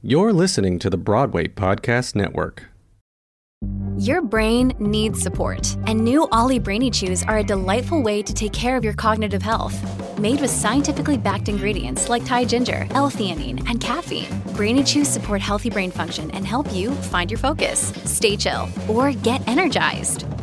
You're listening to the Broadway Podcast Network. Your brain needs support, and new Olly Brainy Chews are a delightful way to take care of your cognitive health. Made with scientifically backed ingredients like Thai ginger, L-theanine, and caffeine, Brainy Chews support healthy brain function and help you find your focus, stay chill, or get energized.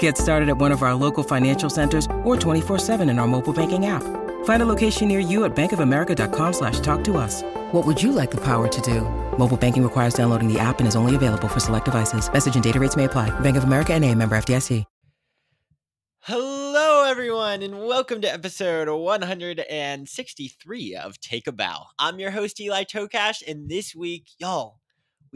Get started at one of our local financial centers or 24-7 in our mobile banking app. Find a location near you at bankofamerica.com slash talk to us. What would you like the power to do? Mobile banking requires downloading the app and is only available for select devices. Message and data rates may apply. Bank of America and a member FDIC. Hello, everyone, and welcome to episode 163 of Take a Bow. I'm your host, Eli Tokash, and this week, y'all,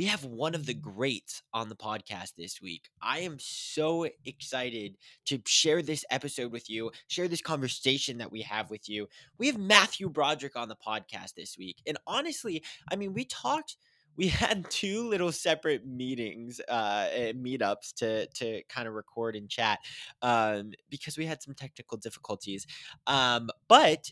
we have one of the greats on the podcast this week. I am so excited to share this episode with you, share this conversation that we have with you. We have Matthew Broderick on the podcast this week. And honestly, I mean, we talked we had two little separate meetings uh eh, meetups to to kind of record and chat um because we had some technical difficulties um but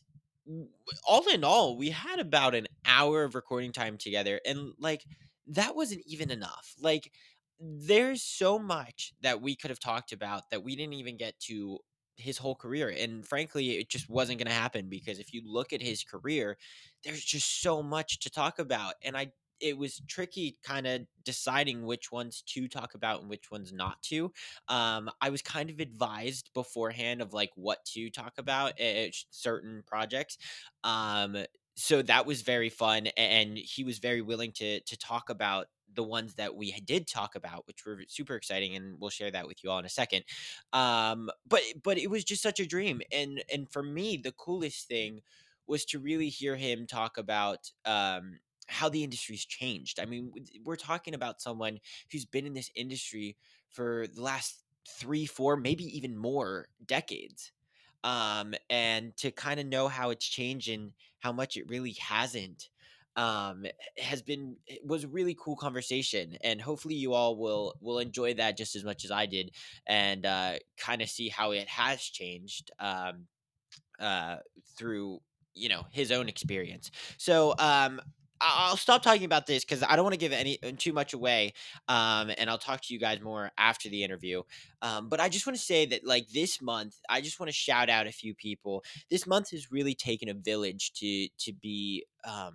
all in all we had about an hour of recording time together and like that wasn't even enough. Like, there's so much that we could have talked about that we didn't even get to his whole career. And frankly, it just wasn't going to happen because if you look at his career, there's just so much to talk about. And I, it was tricky kind of deciding which ones to talk about and which ones not to. Um, I was kind of advised beforehand of like what to talk about certain projects. Um, so that was very fun and he was very willing to to talk about the ones that we did talk about which were super exciting and we'll share that with you all in a second. Um but but it was just such a dream and and for me the coolest thing was to really hear him talk about um how the industry's changed. I mean we're talking about someone who's been in this industry for the last three four maybe even more decades um, and to kind of know how it's changing how much it really hasn't um, has been was a really cool conversation and hopefully you all will will enjoy that just as much as i did and uh, kind of see how it has changed um, uh, through you know his own experience. So um, I'll stop talking about this because I don't want to give any uh, too much away, um, and I'll talk to you guys more after the interview. Um, but I just want to say that, like this month, I just want to shout out a few people. This month has really taken a village to to be um,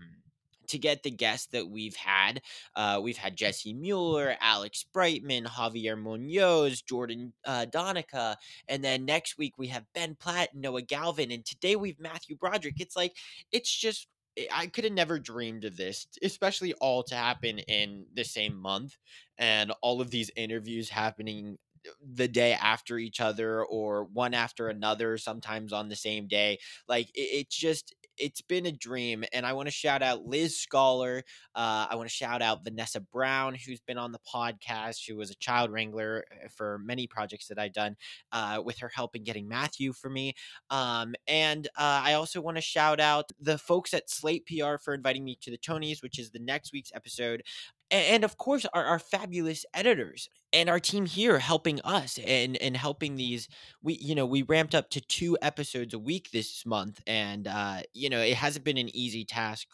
to get the guests that we've had. Uh, we've had Jessie Mueller, Alex Brightman, Javier Munoz, Jordan uh, Donica, and then next week we have Ben Platt, Noah Galvin, and today we've Matthew Broderick. It's like it's just I could have never dreamed of this, especially all to happen in the same month and all of these interviews happening the day after each other or one after another, sometimes on the same day. Like it, it's just it's been a dream. And I want to shout out Liz Scholar. Uh, I want to shout out Vanessa Brown, who's been on the podcast. She was a child wrangler uh, for many projects that I've done uh, with her help in getting Matthew for me. Um, and uh, I also want to shout out the folks at Slate PR for inviting me to the Tonys, which is the next week's episode and, of course our, our fabulous editors and our team here helping us and and helping these we you know we ramped up to two episodes a week this month and uh you know it hasn't been an easy task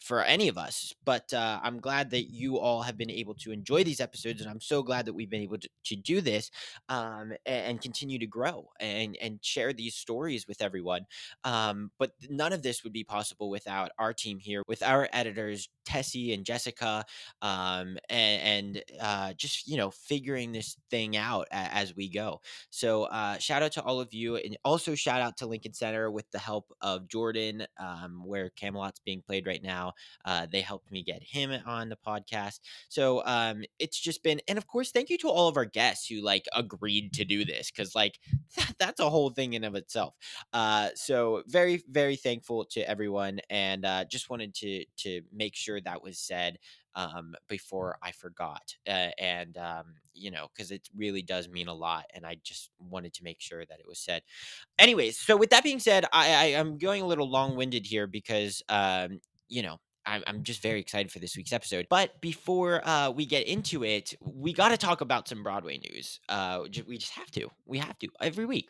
for any of us. But uh, I'm glad that you all have been able to enjoy these episodes, and I'm so glad that we've been able to, to do this um, and, and, continue to grow and and share these stories with everyone. Um, but none of this would be possible without our team here, with our editors Tessie and Jessica, um, and, and uh, just you know figuring this thing out as we go. So uh, shout out to all of you, and also shout out to Lincoln Center with the help of Jordan, um, where Camelot's being played right now now. Uh, they helped me get him on the podcast. So um, it's just been, and of course, thank you to all of our guests who like agreed to do this because like that, that's a whole thing in of itself. Uh, so very, very thankful to everyone, and uh, just wanted to to make sure that was said um, before I forgot. Uh, and, um, you know, because it really does mean a lot. And I just wanted to make sure that it was said. Anyways, so with that being said, I, I am going a little long winded here because, um, you know, I'm, I'm just very excited for this week's episode. But before uh, we get into it, we got to talk about some Broadway news. Uh, we just have to. We have to every week.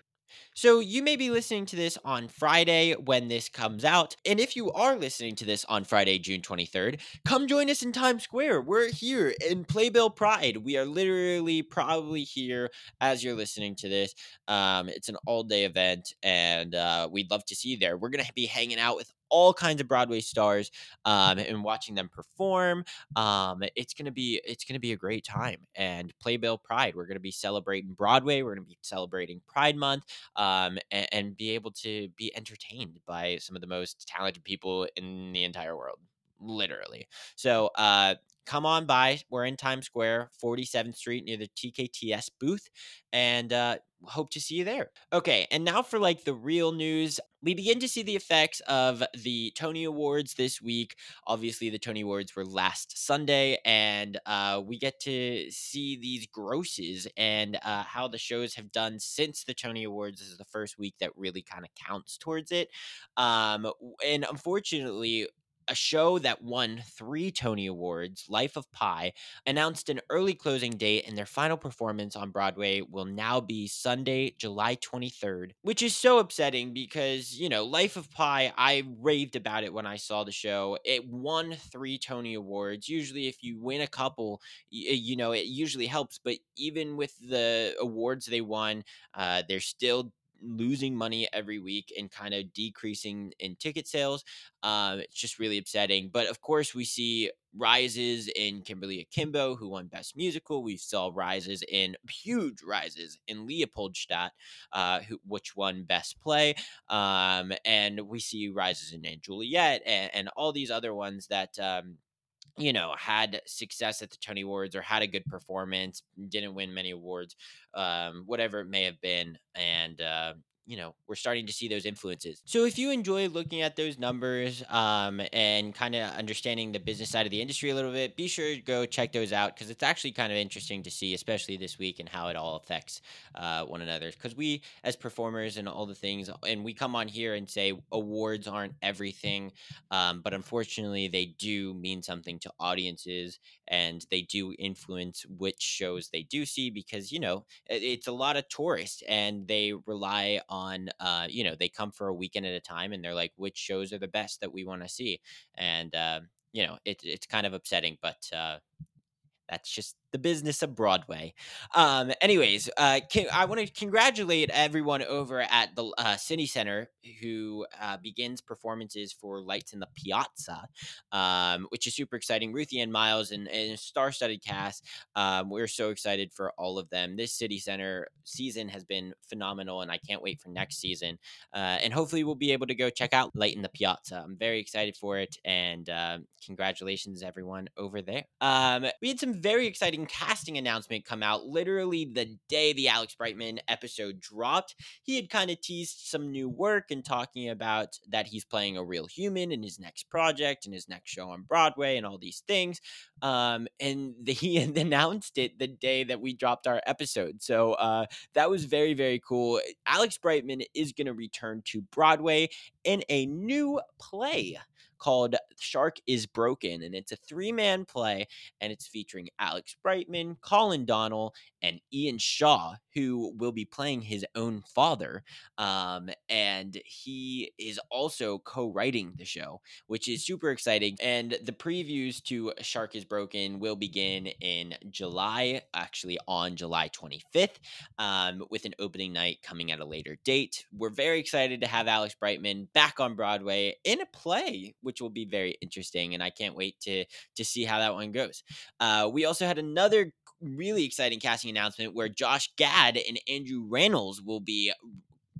So, you may be listening to this on Friday when this comes out. And if you are listening to this on Friday, June 23rd, come join us in Times Square. We're here in Playbill Pride. We are literally probably here as you're listening to this. Um, it's an all day event, and uh, we'd love to see you there. We're going to be hanging out with all kinds of Broadway stars um, and watching them perform. Um, it's gonna be it's gonna be a great time. And Playbill Pride, we're gonna be celebrating Broadway. We're gonna be celebrating Pride Month, um, and, and be able to be entertained by some of the most talented people in the entire world literally. So uh come on by. We're in Times Square, 47th Street near the TKTS booth, and uh, hope to see you there. Okay, and now for like the real news. We begin to see the effects of the Tony Awards this week. Obviously, the Tony Awards were last Sunday, and uh, we get to see these grosses and uh, how the shows have done since the Tony Awards. This is the first week that really kind of counts towards it. Um, and unfortunately, a show that won three Tony Awards, Life of Pi, announced an early closing date, and their final performance on Broadway will now be Sunday, July 23rd, which is so upsetting because, you know, Life of Pi, I raved about it when I saw the show. It won three Tony Awards. Usually, if you win a couple, you, you know, it usually helps, but even with the awards they won, uh, they're still losing money every week and kind of decreasing in ticket sales. Um, it's just really upsetting. But of course, we see rises in Kimberly Akimbo, who won Best Musical. We saw rises in huge rises in Leopoldstadt, uh, who, which won Best Play. Um, and we see rises in & Juliet and, and all these other ones that. Um, you know, had success at the Tony Awards or had a good performance, didn't win many awards, um, whatever it may have been. And, uh, you know, we're starting to see those influences. So if you enjoy looking at those numbers um, and kind of understanding the business side of the industry a little bit, be sure to go check those out because it's actually kind of interesting to see, especially this week, and how it all affects uh, one another. Because we, as performers and all the things, and we come on here and say awards aren't everything, um, but unfortunately, they do mean something to audiences and they do influence which shows they do see because, you know, it's a lot of tourists and they rely on on uh, you know they come for a weekend at a time and they're like which shows are the best that we want to see? And uh, you know it, it's kind of upsetting but uh, that's just the business of Broadway. Um, anyways, uh, can, I want to congratulate everyone over at the uh, City Center who uh, begins performances for Lights in the Piazza, um, which is super exciting. Ruthie and Miles and, and star-studded cast. Um, we're so excited for all of them. This City Center season has been phenomenal, and I can't wait for next season. Uh, and hopefully, we'll be able to go check out Light in the Piazza. I'm very excited for it, and um, congratulations everyone over there. Um, we had some very exciting casting announcement come out literally the day the Alex Brightman episode dropped. He had kind of teased some new work and talking about that he's playing a real human in his next project and his next show on Broadway and all these things. Um, and the, he announced it the day that we dropped our episode. So uh, that was very, very cool. Alex Brightman is going to return to Broadway in a new play called Shark is Broken. And it's a three man play, and it's featuring Alex Brightman, Colin Donnell, and Ian Shaw, who will be playing his own father. Um, and he is also co writing the show, which is super exciting. And the previews to Shark is Broken will begin in July, actually on July 25th, um, with an opening night coming at a later date. We're very excited to have Alex Brightman back on Broadway in a play, which will be very interesting. And I can't wait to, to see how that one goes. Uh, we also had another really exciting casting announcement where Josh Gad and Andrew Rannells will be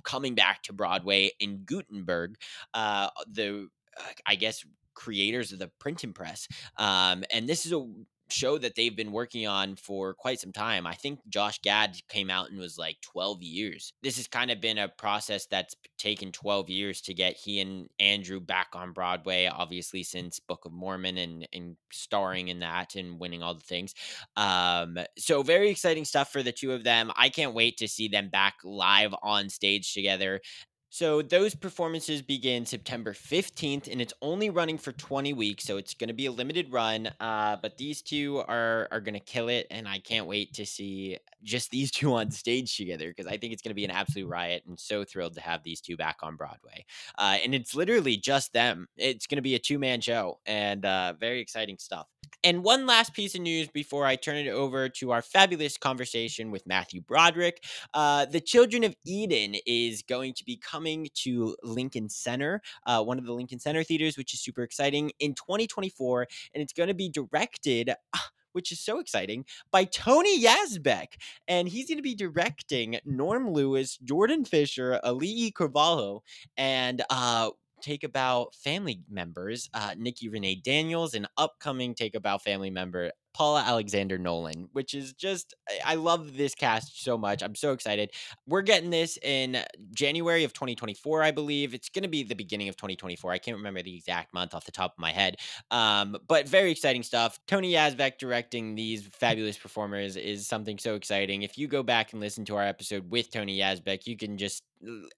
coming back to Broadway in Gutenberg. Uh, the I guess creators of the printing press. Um, and this is a show that they've been working on for quite some time. I think Josh Gad came out and was like 12 years. This has kind of been a process that's taken 12 years to get he and Andrew back on Broadway, obviously since Book of Mormon and and starring in that and winning all the things. Um, so very exciting stuff for the two of them. I can't wait to see them back live on stage together. So those performances begin September 15th, and it's only running for 20 weeks, so it's going to be a limited run. Uh, but these two are are going to kill it, and I can't wait to see just these two on stage together because I think it's going to be an absolute riot. And so thrilled to have these two back on Broadway. Uh, and it's literally just them. It's going to be a two man show, and uh, very exciting stuff. And one last piece of news before I turn it over to our fabulous conversation with Matthew Broderick. Uh, the Children of Eden is going to be coming to Lincoln Center, uh, one of the Lincoln Center theaters, which is super exciting in 2024. And it's going to be directed. Ah, which is so exciting, by Tony Yazbeck. And he's going to be directing Norm Lewis, Jordan Fisher, Alii Carvalho, and uh, Take a Bow family members, uh, Nikki Renee Daniels, an upcoming Take a Bow family member, Paula Alexander Nolan, which is just, I love this cast so much. I'm so excited. We're getting this in January of 2024, I believe. It's going to be the beginning of 2024. I can't remember the exact month off the top of my head. Um, but very exciting stuff. Tony Yazbeck directing these fabulous performers is something so exciting. If you go back and listen to our episode with Tony Yazbeck, you can just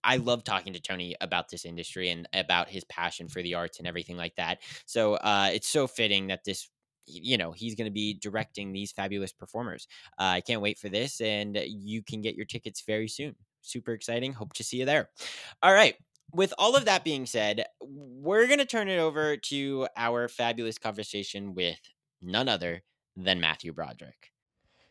I love talking to Tony about this industry and about his passion for the arts and everything like that. So uh, it's so fitting that this you know he's going to be directing these fabulous performers. Uh, i can't wait for this and you can get your tickets very soon. Super exciting. Hope to see you there. All right. With all of that being said we're going to turn it over to our fabulous conversation with none other than matthew broderick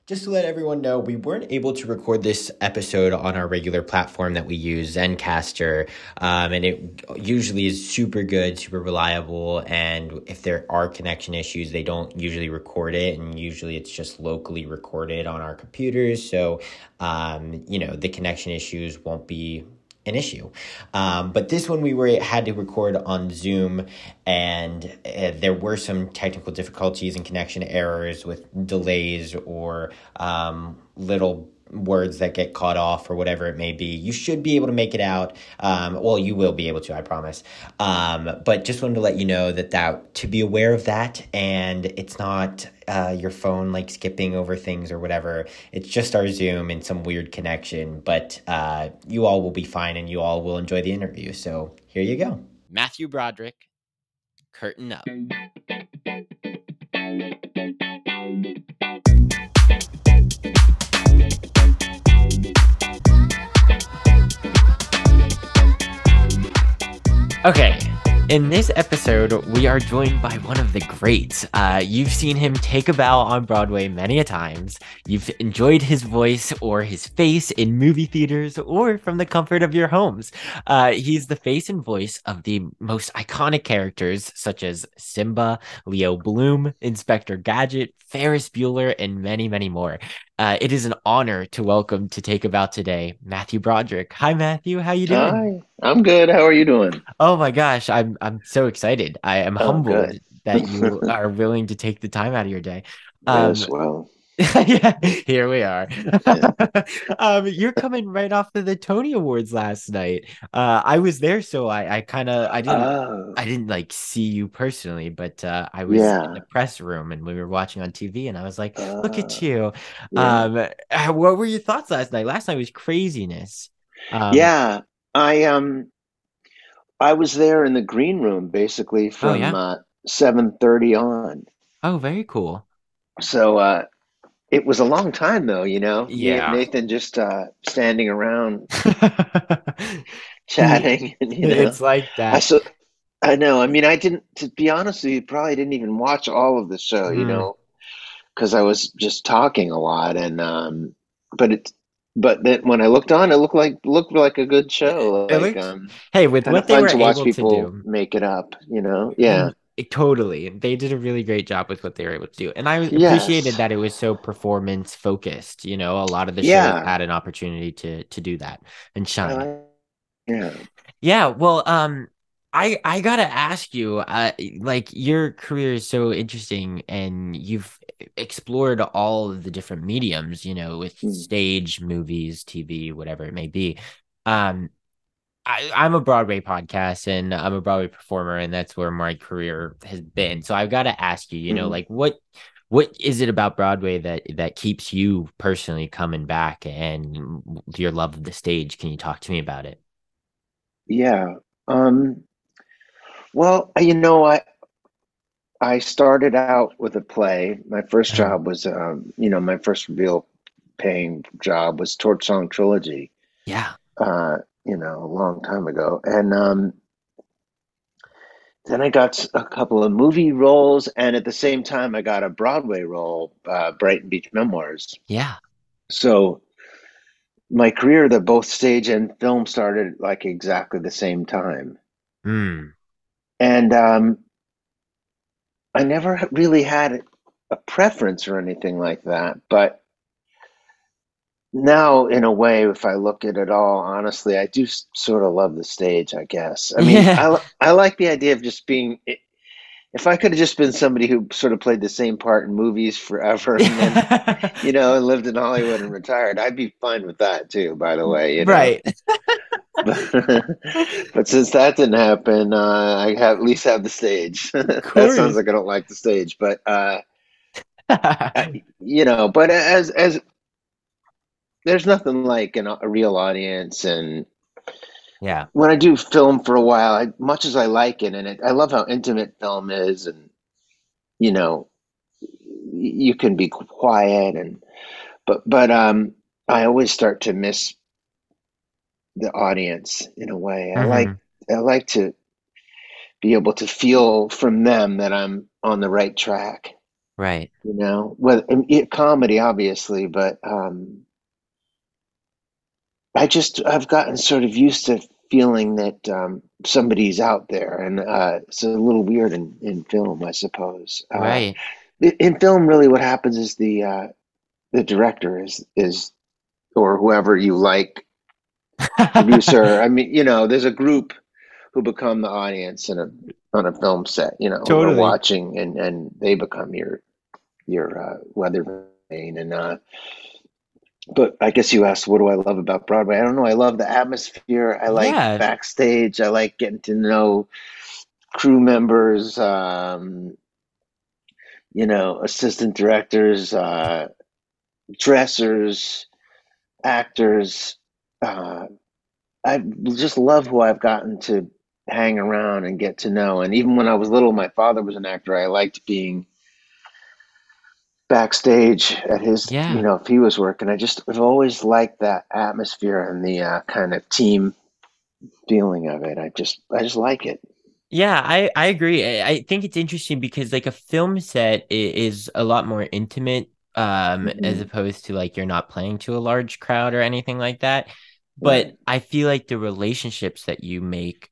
just to let everyone know, we weren't able to record this episode on our regular platform that we use, Zencastr, um, and it usually is super good, super reliable. And if there are connection issues, they don't usually record it, and usually it's just locally recorded on our computers. So, um, you know, the connection issues won't be an issue. Um, but this one we were had to record on Zoom, and uh, there were some technical difficulties and connection errors with delays or um, little words that get caught off or whatever it may be. You should be able to make it out. Um, well, you will be able to, I promise. Um, but just wanted to let you know that that to be aware of that, and it's not uh, your phone like skipping over things or whatever. It's just our Zoom and some weird connection. But uh, you all will be fine, and you all will enjoy the interview. So here you go, Matthew Broderick, curtain up. Okay, in this episode, we are joined by one of the greats. Uh, you've seen him take a bow on Broadway many a times. You've enjoyed his voice or his face in movie theaters or from the comfort of your homes. Uh, he's the face and voice of the most iconic characters such as Simba, Leo Bloom, Inspector Gadget, Ferris Bueller, and many, many more. Uh, it is an honor to welcome to Take a Bow today Matthew Broderick. Hi, Matthew. How you doing? Hi, I'm good. How are you doing? Oh my gosh, I'm I'm so excited. I am oh, humbled good. that you are willing to take the time out of your day. Um, yes, well, yeah, here we are. Um, you're coming right off of the Tony Awards last night. Uh, I was there, so I, I kind of, I didn't, uh, I didn't like see you personally, but uh, I was yeah. in the press room and we were watching on TV, and I was like, "Look at uh, you." Yeah. Um, uh, what were your thoughts last night? Last night was craziness. Um, yeah, I um, I was there in the green room basically oh, from oh, uh, seven thirty on. Oh, very cool. So uh, it was a long time though, you know. Yeah. Nathan just uh, standing around chatting. you know? It's like that. I, so, I know. I mean, I didn't. To be honest with you, probably didn't even watch all of the show. Mm. You know, because I was just talking a lot, and um, but it. But then when I looked on, it looked like looked like a good show. Like, looked, um, hey, with what they were to watch people to do. make it up, you know, yeah. Totally. They did a really great job with what they were able to do. And I yes. appreciated that it was so performance focused. You know, a lot of the yeah. shows had an opportunity to to do that and shine. Uh, yeah. Yeah. Well, um, I I gotta ask you, uh, like your career is so interesting, and you've explored all of the different mediums, you know, with Hmm. stage, movies, TV, whatever it may be. Um, I, I'm a Broadway podcast, and I'm a Broadway performer, and that's where my career has been. So I've got to ask you, you know, Mhm. like what what is it about Broadway that that keeps you personally coming back, and your love of the stage? Can you talk to me about it? Yeah. Um, well, you know, I I started out with a play. My first Uh-huh. job was, um, you know, my first real paying job was Torch Song Trilogy, Yeah. uh, you know, a long time ago. And um, then I got a couple of movie roles, and at the same time, I got a Broadway role, uh, Brighton Beach Memoirs. Yeah. So my career, the both stage and film, started like exactly the same time. Mm. And um, I never really had a preference or anything like that. But now, in a way, if I look at it all honestly, I do sort of love the stage, I guess. I mean, Yeah. I, I like the idea of just being. If I could have just been somebody who sort of played the same part in movies forever and then, you know, and lived in Hollywood and retired, I'd be fine with that too, by the way. You know? right. but since that didn't happen, uh, I have, at least have the stage. that sounds like I don't like the stage, but uh, I- you know, but as as there's nothing like an, a real audience, and yeah. when I do film for a while, I, much as I like it, and it, I love how intimate film is, and you know, you can be quiet, and but but um, I always start to miss the audience in a way. I like I like to be able to feel from them that I'm on the right track. Right. You know, well, it, comedy obviously, but um, I just I've gotten sort of used to feeling that um, somebody's out there, and uh, it's a little weird in, in film, I suppose. Uh, Right. in film, really, what happens is the uh, the director is is or whoever you like producer. I mean, you know, there's a group who become the audience in a on a film set. You know, who are Totally. watching, and and they become your your uh, weather vane. And uh, but I guess you asked, what do I love about Broadway? I don't know. I love the atmosphere. I like Yeah. backstage. I like getting to know crew members. Um, you know, assistant directors, uh, dressers, actors. Uh, I just love who I've gotten to hang around and get to know. And even when I was little, my father was an actor. I liked being backstage at his, Yeah. you know, if he was working. I just have always liked that atmosphere and the uh, kind of team feeling of it. I just, I just like it. Yeah, I I agree. I, I think it's interesting because like a film set is a lot more intimate um as Mhm. opposed to like you're not playing to a large crowd or anything like that. But Right. I feel like the relationships that you make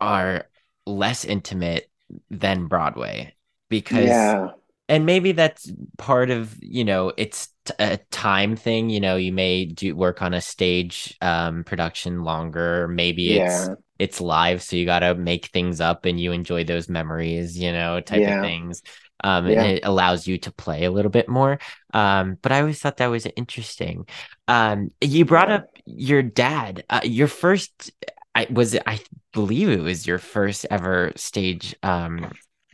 are less intimate than Broadway because Yeah. And maybe that's part of you know it's a time thing you know you may do work on a stage um production longer maybe it's Yeah. it's live so you got to make things up and you enjoy those memories you know type Yeah. of things um Yeah. and it allows you to play a little bit more um but i always thought that was interesting um you brought up your dad uh, your first i was it i believe it was your first ever stage um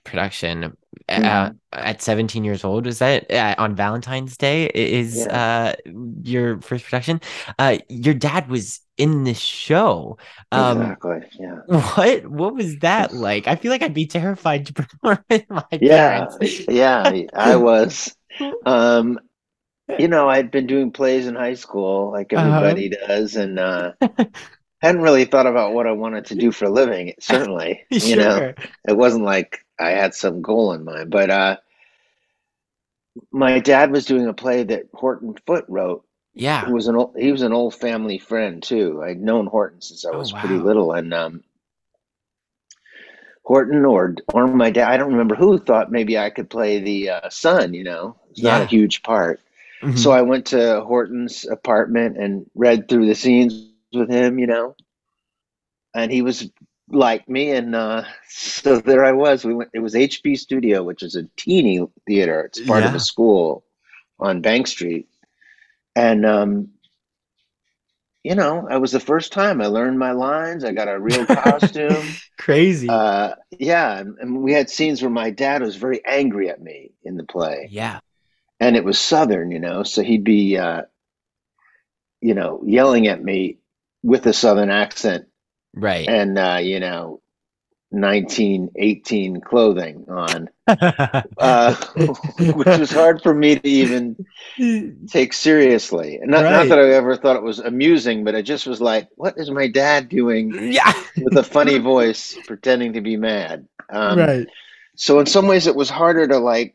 production uh, at 17 years old was that uh, on valentine's day is uh your first production uh your dad was in this show um exactly. Yeah. what what was that like i feel like i'd be terrified to perform with my Yeah. parents Yeah. I was. Um, you know, I'd been doing plays in high school, like Uh-huh. everybody does, and uh, hadn't really thought about what I wanted to do for a living. Certainly, you know, it wasn't like I had some goal in mind. But uh, my dad was doing a play that Horton Foote wrote. yeah He was an old, he was an old family friend too. I'd known Horton since I Oh, was pretty little, and um, Horton or or my dad, I don't remember who thought maybe I could play the uh, son. You know, it's not a huge part. Mhm. So I went to Horton's apartment and read through the scenes with him, you know. And he was like me, and uh, so there I was. We went. It was HB Studio, which is a teeny theater. It's part of a school on Bank Street, and um, you know, it was the first time I learned my lines. I got a real costume. Crazy. uh, yeah, and, and we had scenes where my dad was very angry at me in the play, yeah. and it was Southern, you know, so he'd be, uh, you know, yelling at me with a Southern accent Right. and uh, you know, 1918 clothing on, uh, which was hard for me to even take seriously. And not, not that I ever thought it was amusing, but it just was like, what is my dad doing yeah. with a funny voice, pretending to be mad? Um, right. So in some ways, it was harder to like,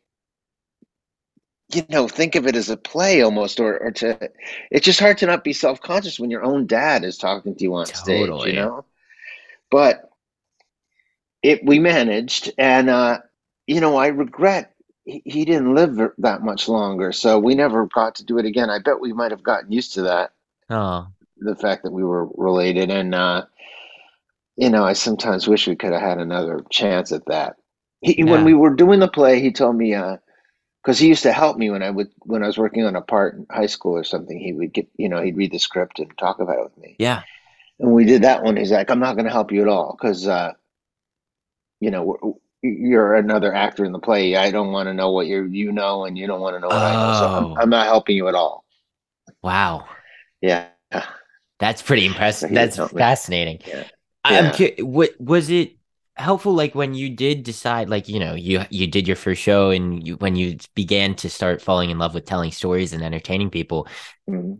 you know, think of it as a play almost, or, or to. It's just hard to not be self conscious when your own dad is talking to you on stage, Totally. you know. But it we managed, and uh, you know, I regret he, he didn't live that much longer, so we never got to do it again. I bet we might have gotten used to that Oh. the fact that we were related and uh you know i sometimes wish we could have had another chance at that he, Yeah. when we were doing the play he told me uh because he used to help me when i would when i was working on a part in high school or something he would get you know he'd read the script and talk about it with me Yeah. And we did that one he's like i'm not going to help you at all because uh you know you're another actor in the play i don't want to know what you you know and you don't want to know what i know so Oh. I'm, I'm not helping you at all Wow. yeah That's pretty impressive. he That's fascinating. Yeah. I'm Yeah. cu- what was it helpful like when you did decide like you know you you did your first show and you when you began to start falling in love with telling stories and entertaining people Mhm.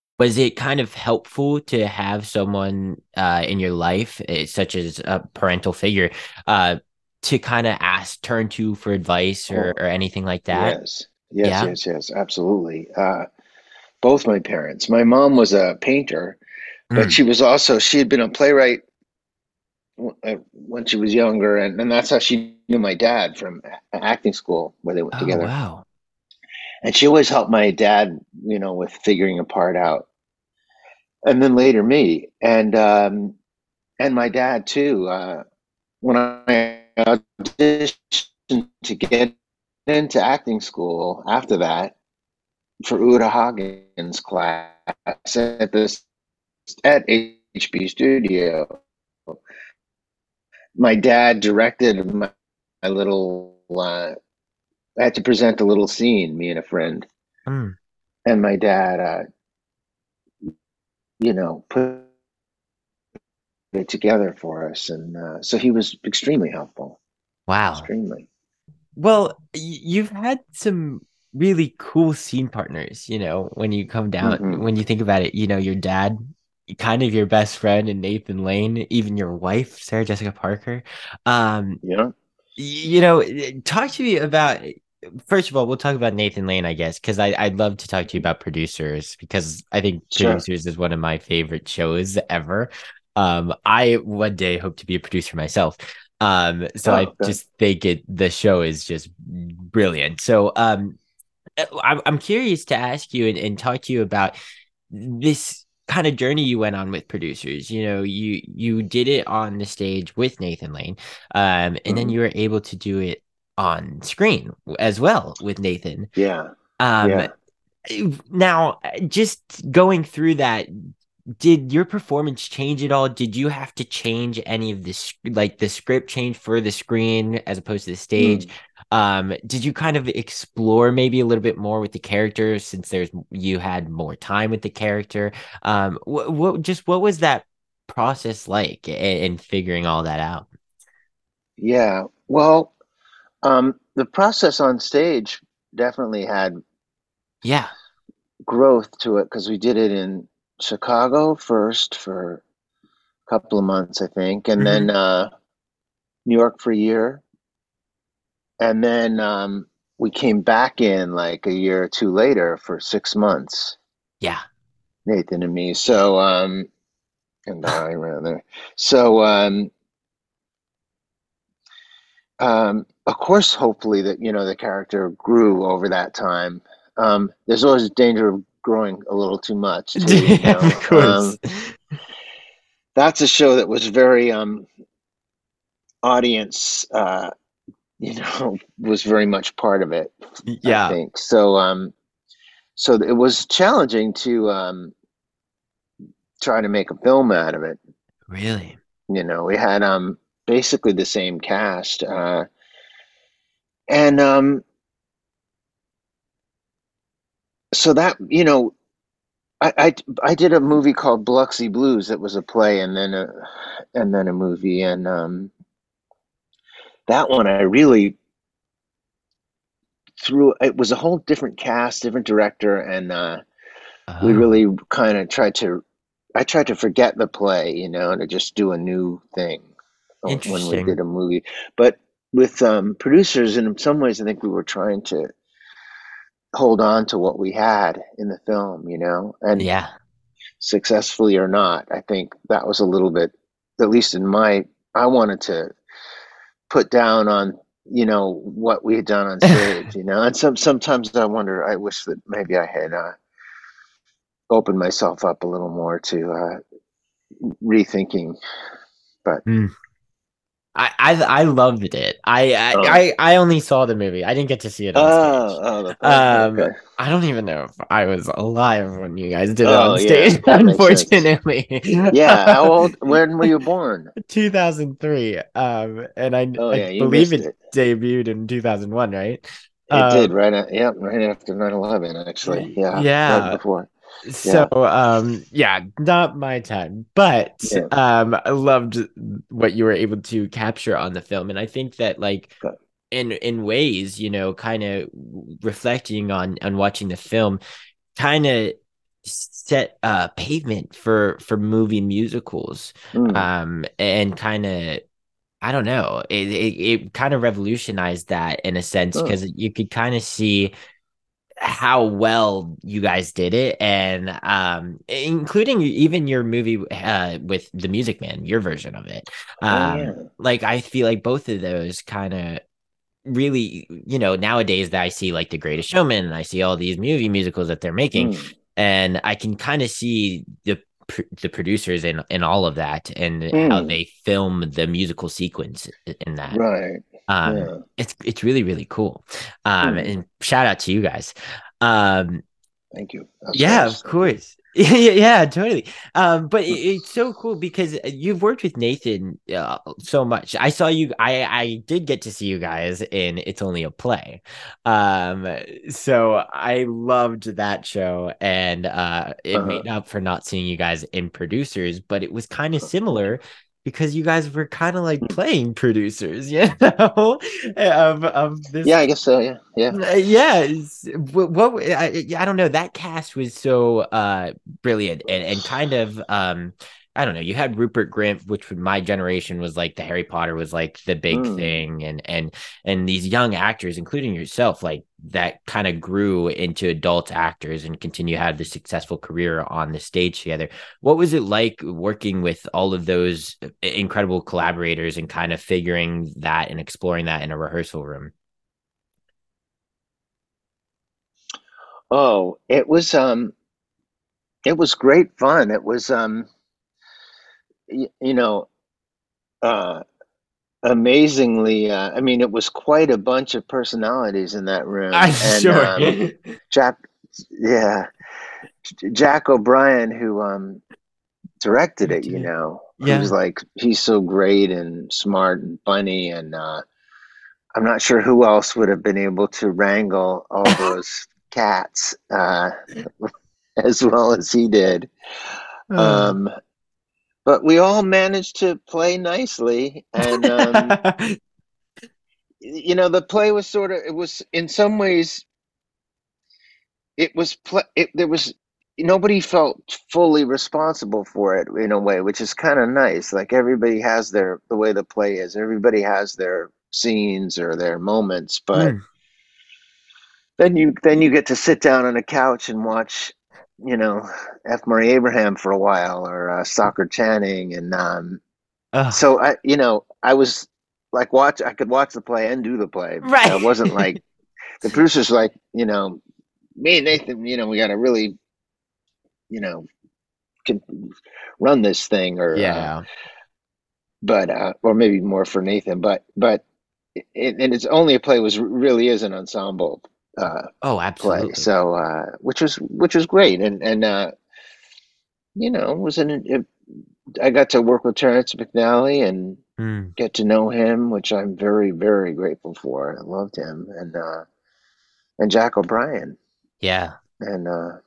Was it kind of helpful to have someone uh, in your life eh, such as a parental figure uh, to kind of ask turn to for advice or, or anything like that Yes, yes, Yeah. yes, yes, absolutely. Uh, both my parents. My mom was a painter, but Mm. she was also she had been a playwright uh, when she was younger, and, and that's how she knew my dad from acting school where they went oh together. wow And she always helped my dad, you know, with figuring a part out, and then later me, and um, and my dad too. Uh, when I auditioned to get into acting school after that for Uta Hagen's class at this at HB Studio. My dad directed my, my little. Uh, I had to present a little scene, me and a friend, Mm. and my dad, uh, you know, put it together for us, and uh, so he was extremely helpful. wow Extremely. well you've had some really cool scene partners you know when you come down Mhm. when you think about it you know your dad kind of your best friend and nathan lane even your wife sarah jessica parker um You know. you know talk to me about first of all we'll talk about nathan lane i guess because i'd love to talk to you about producers because i think Sure. producers is one of my favorite shows ever um i one day hope to be a producer myself um so Oh, i okay. just think it the show is just brilliant so um eh, i'm, I'm curious to ask you and, and talk to you about this kind of journey you went on with producers you know you you did it on the stage with nathan lane um and then Mhm. you were able to do it on screen as well with nathan Yeah. um Yeah. now just going through that did your performance change at all? Did you have to change any of this, like the script change for the screen as opposed to the stage? Mm. Um, did you kind of explore maybe a little bit more with the character since there's you had more time with the character? Um, what, what just what was that process like in, in figuring all that out? Yeah. Well, um, the process on stage definitely had Yeah. growth to it because we did it in Chicago first for a couple of months, I think, and then uh, New York for a year, and then um, we came back in like a year or two later for six months, Yeah. Nathan and me. So, um, and I around there. So, um, um, of course, hopefully that you know the character grew over that time. Um, there's always a danger of growing a little too much. Too, you know? of course. Um, that's a show that was very um, audience. Uh, you know, was very much part of it. Yeah. I think so. Um, so it was challenging to um, try to make a film out of it. Really. You know, we had um basically the same cast, uh, and um, so that you know, I, I I did a movie called Biloxi Blues that was a play and then a and then a movie, and um, that one I really threw. It was a whole different cast, different director, and uh, we Oh, really kind of tried to. I tried to forget the play, you know, and to just do a new thing when we did a movie. But with um, producers, and in some ways, I think we were trying to hold on to what we had in the film, you know, and Yeah. successfully or not, I think that was a little bit, at least in my, I wanted to put down on, you know, what we had done on stage, you know, and some sometimes I wonder, I wish that maybe I had uh, opened myself up a little more to uh, rethinking, but I, I I loved it. I I, Oh. I I only saw the movie. I didn't get to see it on oh, stage. oh, the, Um, okay. I don't even know if I was alive when you guys did it Oh, on yeah, stage. Unfortunately, yeah. How old? When were you born? 2003. Um, and I Oh, I yeah, you believe it, it. debuted in 2001, right? It did Um, right. At, yep, right after 9-11, actually. Yeah, Yeah. right before. So um yeah, not my time. But Yeah. um I loved what you were able to capture on the film. And I think that like in in ways, you know, kind of reflecting on on watching the film, kind of set uh pavement for for movie musicals. Mm. Um and kind of I don't know. It it, it kind of revolutionized that in a sense Oh. because you could kind of see how well you guys did it and um including even your movie uh with the music man your version of it Oh, um yeah. like i feel like both of those kind of really you know nowadays that i see like the greatest showman and i see all these movie musicals that they're making Mm. and i can kind of see the the producers in in all of that and how Mm. they film the musical sequence in that Right. Um yeah. it's it's really really cool um Mm. and shout out to you guys um Thank you. Of yeah of course yeah yeah totally um but it, it's so cool because you've worked with nathan uh, so much i saw you i i did get to see you guys in it's only a play um so i loved that show and uh it Uh-huh. made up for not seeing you guys in producers but it was kind of similar because you guys were kind of like Hmm. playing producers you know of of this Yeah, I guess so. Yeah. Yeah. uh, yeah, what, what I, I don't know. That cast was so uh brilliant and, and kind of um I don't know. You had Rupert Grint, which for my generation was like the Harry Potter was like the big Mm. thing, and and and these young actors, including yourself, like that kind of grew into adult actors and continue to have the successful career on the stage together. What was it like working with all of those uh, incredible collaborators and kind of figuring that and exploring that in a rehearsal room? Oh, it was um, it was great fun. It was um, you know, uh, amazingly. Uh, I mean, it was quite a bunch of personalities in that room. I'm and sure. um, Jack, yeah, Jack O'Brien, who um, directed it. You know, Yeah. like he's so great and smart and funny, and uh, I'm not sure who else would have been able to wrangle all those cats uh, as well as he did. Um, but we all managed to play nicely, and um, you know the play was sort of it was in some ways it was pl- it, there was nobody felt fully responsible for it in a way which is kind of nice like everybody has their the way the play is everybody has their scenes or their moments but Mm. then you then you get to sit down on a couch and watch you know f murray abraham for a while or uh, Stockard Channing and um Ugh. so I, you know, I was like watch. I could watch the play and do the play. Right. I wasn't like the producers. Like you know, me and Nathan. You know, we got to really, you know, can run this thing or uh, yeah. but uh, or maybe more for Nathan. But but it, and it's only a play was really is an ensemble uh, Oh, play. absolutely. So uh, which was which was great and and uh, you know it was an it, I got to work with Terrence McNally and Mm. get to know him, which I'm very, very grateful for. I loved him, and uh, and Jack O'Brien, Yeah. and uh, a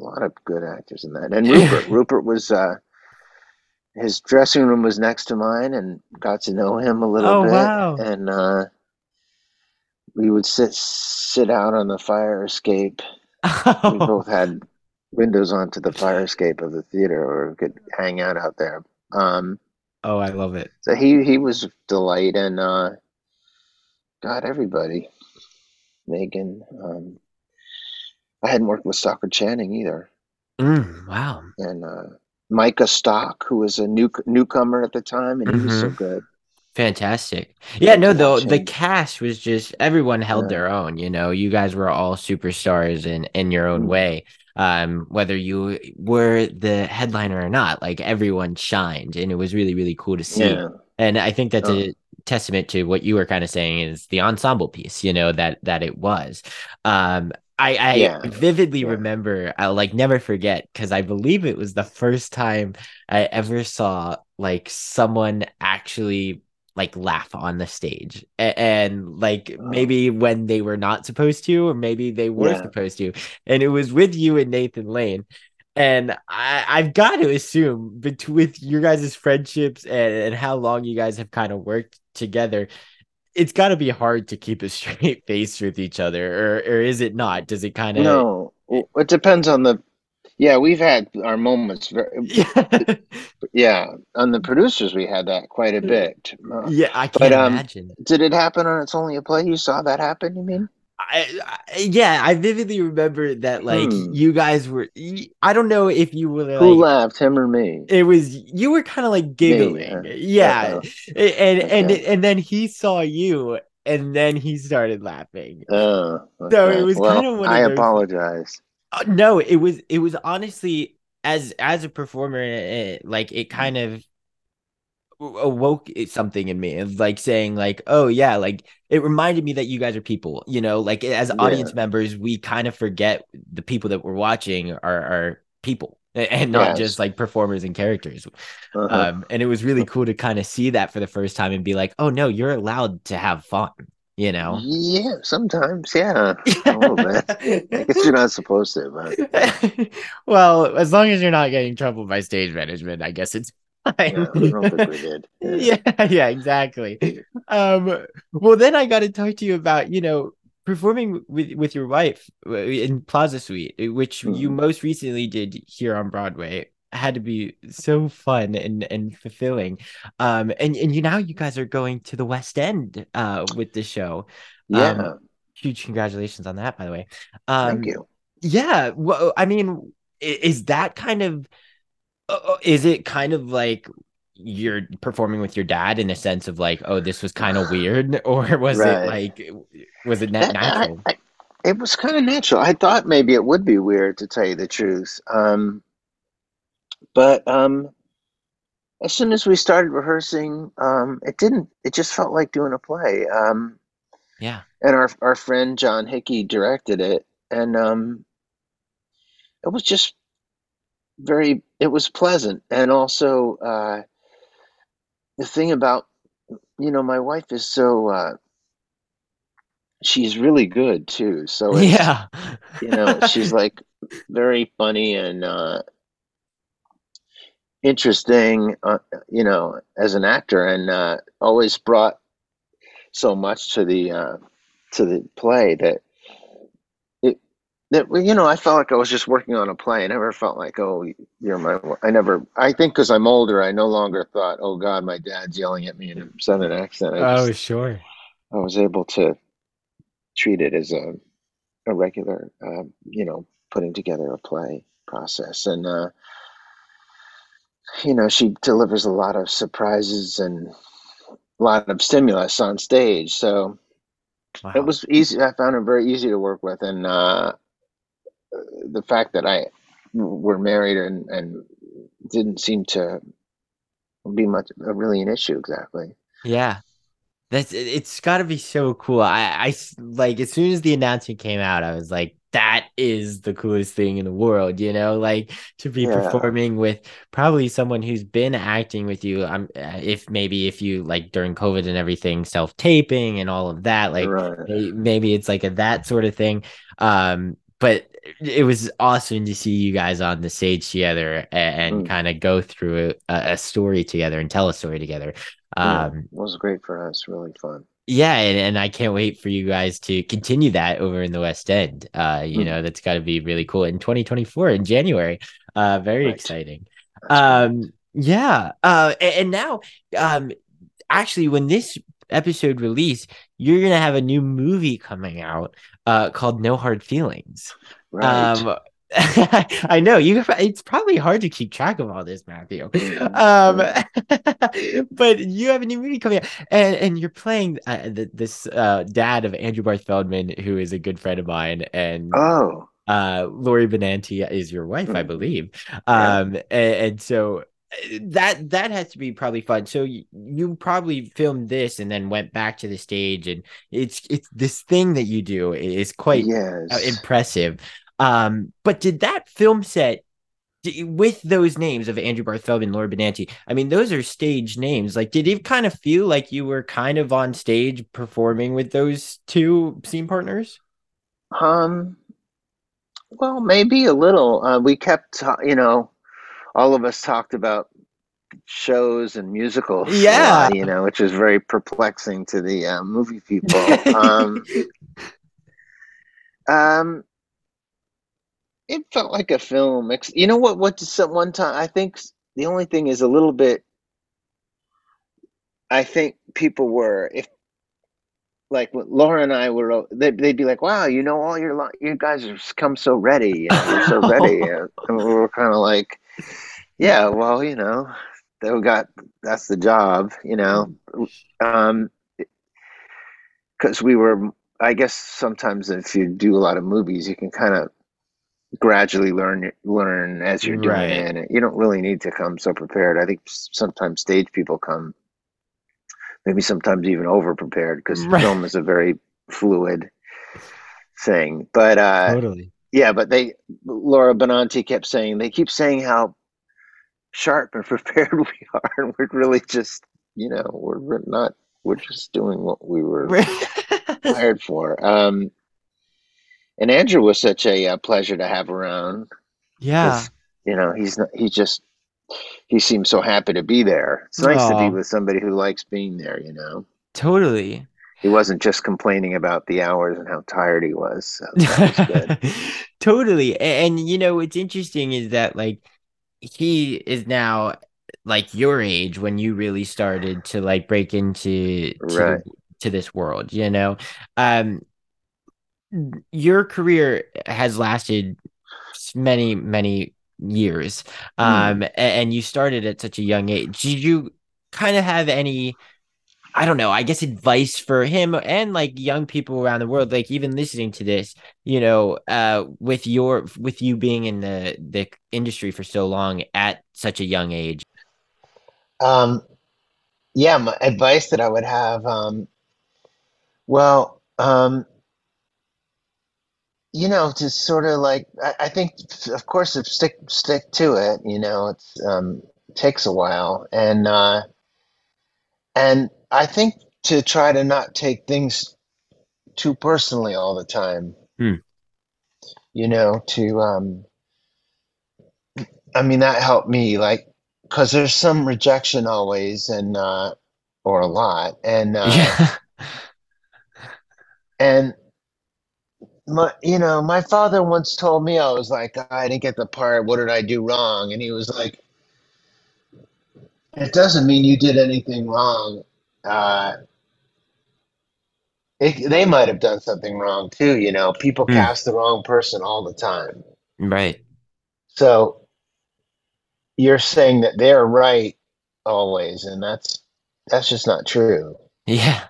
lot of good actors in that. And Rupert, Rupert was uh, his dressing room was next to mine, and got to know him a little Oh, bit. wow. And uh, we would sit sit out on the fire escape. We both had windows onto the fire escape of the theater, or could hang out out there. Um, oh, I love it. So he he was delight, and uh, God, everybody, Megan. Um, I hadn't worked with Stockard Channing either, Mm, wow. and uh, Micah Stock, who was a new newcomer at the time, and he was so Mhm. good. Fantastic. Yeah, no, though the cast was just everyone held Yeah. their own, you know. You guys were all superstars in in your own Mm. way. Um, whether you were the headliner or not, like everyone shined and it was really, really cool to see. Yeah, And I think that's Oh. a testament to what you were kind of saying is the ensemble piece, you know, that that it was. Um I, I Yeah. vividly Yeah. remember, I'll like never forget, because I believe it was the first time I ever saw like someone actually like laugh on the stage A- and, like oh. maybe when they were not supposed to, or maybe they were Yeah. supposed to. And it was with you and Nathan Lane. And I, I've got to assume between with your guys' friendships and, and how long you guys have kind of worked together, it's got to be hard to keep a straight face with each other, or or is it not? Does it kind of? no, it depends on the. Yeah, we've had our moments. Very, Yeah, yeah, on the producers, we had that quite a bit. Uh, yeah, I can't um, imagine. Did it happen on It's Only a Play? You saw that happen? You mean? I, I, yeah, I vividly remember that. Like Hmm. you guys were. I don't know if you were Who laughed, him or me? It was you were kind of like giggling, huh? yeah, Uh-oh. A- and and Okay. and then he saw you, and then he started laughing. Oh, So it was Well, kinda one of I those- apologize. Uh, no, it was it was honestly as as a performer, eh, like it kind of awoke something in me of like saying like oh yeah like it reminded me that you guys are people you know like as audience Yeah. members we kind of forget the people that we're watching are are people and not Yes. just like performers and characters Uh-huh. um and it was really cool to kind of see that for the first time and be like oh no you're allowed to have fun you know Yeah, sometimes, yeah, a little bit. I guess you're not supposed to, but well, as long as you're not getting trouble by stage management, I guess it's fine. yeah, I don't think we did. yeah, yeah, exactly. Um, well, then I got to talk to you about, you know, performing with with your wife uh, in Plaza Suite, which you Mhm. most recently did here on Broadway. Had to be so fun and and fulfilling. Um, and and you now you guys are going to the West End uh with the show. Yeah, Um, huge congratulations on that, by the way. Um, thank you. yeah, well, I mean, is that kind of uh, uh, is it kind of like you're performing with your dad in a sense of like, oh, this was kind of weird, or was Right. it like was it I- natural? I- I- it was kind of natural. I thought maybe it would be weird to tell you the truth. Um, but um, as soon as we started rehearsing, um, it didn't. It just felt like doing a play. Um, Yeah. and our our friend John Hickey directed it, and um, it was just very it was pleasant, and also uh, the thing about you know my wife is so uh, she's really good too. So it's, Yeah. you know she's like very funny and uh, interesting. Uh, you know, as an actor, and uh, always brought so much to the uh, to the play that it that you know I felt like I was just working on a play. I never felt like oh you're my. I never. I think because I'm older, I no longer thought oh God my dad's yelling at me in a southern accent. I Oh, just sure. I was able to treat it as a a regular uh, you know putting together a play process and. uh you know she delivers a lot of surprises and a lot of stimulus on stage so it was easy i found it very easy to work with and uh the fact that i were married and and didn't seem to be much uh, really an issue exactly Yeah. That's it- it's got to be so cool. I like as soon as the announcement came out, I was like that is the coolest thing in the world, you know, like to be Yeah. performing with probably someone who's been acting with you. Um uh, if maybe if you like during COVID and everything, self-taping and all of that, like right maybe it's like a that sort of thing. Um but it was awesome to see you guys on the stage together a- and, Mm. kind of go through a, a story together and tell a story together. yeah, Um it was great for us really fun yeah, and, and I can't wait for you guys to continue that over in the West End. Uh, you Mm. know, that's got to be really cool in 2024 in January. Uh, very Right. exciting. Um, yeah. Uh, a- and, now, um, actually, when this episode release, you're gonna have a new movie coming out, uh, called No Hard Feelings. right Um, I know you. It's probably hard to keep track of all this, Matthew. Um, but you have a new movie coming out, and and you're playing uh, th- this uh, dad of Andrew Barth Feldman, who is a good friend of mine, and oh uh, Laura Benanti is your wife, I Mhm. believe. Yeah. Um, and, and so uh, that that has to be probably fun. So you, you probably filmed this and then went back to the stage, and it's it's this thing that you do is quite yes impressive. Um, but did that film set with those names of Andrew Barth Feldman, Laura Benanti? I mean, those are stage names. Like, did it kind of feel like you were kind of on stage performing with those two scene partners? um well maybe a little uh, we kept you know all of us talked about shows and musicals Yeah. lot, you know which is very perplexing to the uh, movie people um um it felt like a film. You know what what some one time i think the only thing is a little bit i think people were if like Laura and I were, they'd, they'd be like, "Wow, you know, all your you guys have come so ready, you know, you're so ready," and we were kind of like, "Yeah, well, you know, they got that's the job, you know." Um, because we were, I guess sometimes if you do a lot of movies, you can kind of gradually learn learn as you're doing Right. it. You don't really need to come so prepared. I think sometimes stage people come maybe sometimes even over prepared because Right. film is a very fluid thing. But uh, totally. yeah, but they Laura Benanti kept saying they keep saying how sharp and prepared we are, and we're really just you know we're, we're not we're just doing what we were hired for. Um, and Andrew was such a uh, pleasure to have around. Yeah, you know he's not, he just he seems so happy to be there. It's nice to be with somebody who likes being there. You know, Totally. he wasn't just complaining about the hours and how tired he was. So that was good. totally. A- And, you know, what's interesting is that like he is now like your age when you really started to like break into to, Right. to this world, you know. Um your career has lasted many, many years. Um a- and you started at such a young age. Did you kind of have any I don't know, I guess advice for him and like young people around the world, like even listening to this, you know, uh, with your with you being in the the industry for so long at such a young age. Um, yeah, my advice that I would have, um, well, um, you know, to sort of like, I, I think, of course, if stick stick to it, you know, it's um, takes a while, and uh, and I think to try to not take things too personally all the time. Hmm. You know, to um, I mean, that helped me, like, because there's some rejection always, and uh, or a lot, and uh, Yeah. and my, you know, my father once told me I was like, I didn't get the part. What did I do wrong? And he was like, it doesn't mean you did anything wrong. Uh, it, they might have done something wrong too. You know, people Hmm. cast the wrong person all the time. Right. So you're saying that they're right always, and that's that's just not true. Yeah.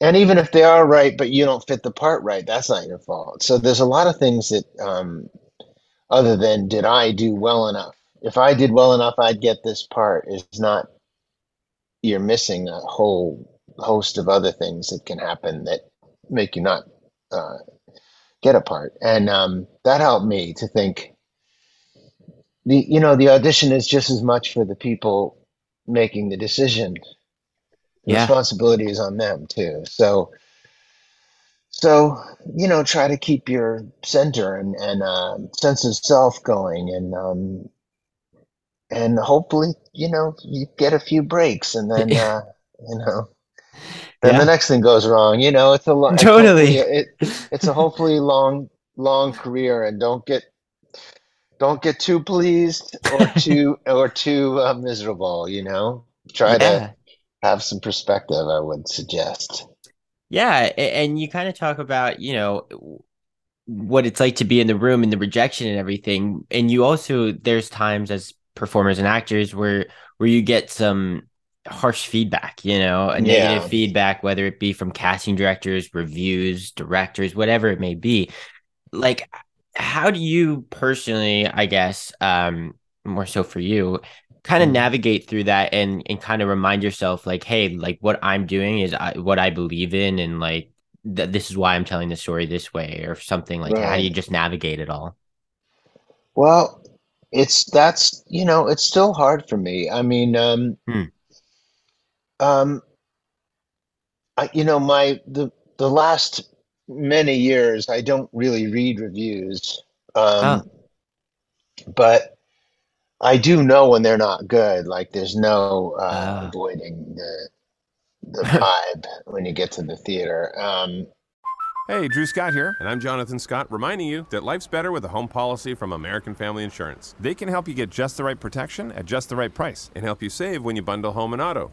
And even if they are right, but you don't fit the part right, that's not your fault. So there's a lot of things that, um, other than did I do well enough? If I did well enough, I'd get this part. Is not you're missing a whole host of other things that can happen that make you not uh, get a part, and um, that helped me to think. The you know the audition is just as much for the people making the decision the Yeah. responsibility is on them too. So, so you know, try to keep your center and and uh, sense of self going, and um, and hopefully, you know, you get a few breaks, and then uh, you know, then Yeah. the next thing goes wrong. You know, it's a lo- it's Totally. hopefully- It, it's a hopefully long long career, and don't get don't get too pleased or too or too uh, miserable. You know, try Yeah. to have some perspective. I would suggest. Yeah, and you kind of talk about, you know, what it's like to be in the room and the rejection and everything. And you also, there's times as performers and actors where where you get some harsh feedback, you know, a negative Yeah. feedback, whether it be from casting directors, reviews, directors, whatever it may be. Like, how do you personally, I guess, um, more so for you, kind of Mhm. navigate through that and and kind of remind yourself like hey like what i'm doing is I, what i believe in and like th- this is why i'm telling the story this way or something like how do you just navigate it all Well, it's that's you know it's still hard for me. I mean, um, Hmm. um, I, you know, my the the last many years, I don't really read reviews, um, but I do know when they're not good. Like there's no uh, Ah. avoiding the the vibe when you get to the theater. Um, Hey, Drew Scott here, and I'm Jonathan Scott, reminding you that life's better with a home policy from American Family Insurance. They can help you get just the right protection at just the right price and help you save when you bundle home and auto.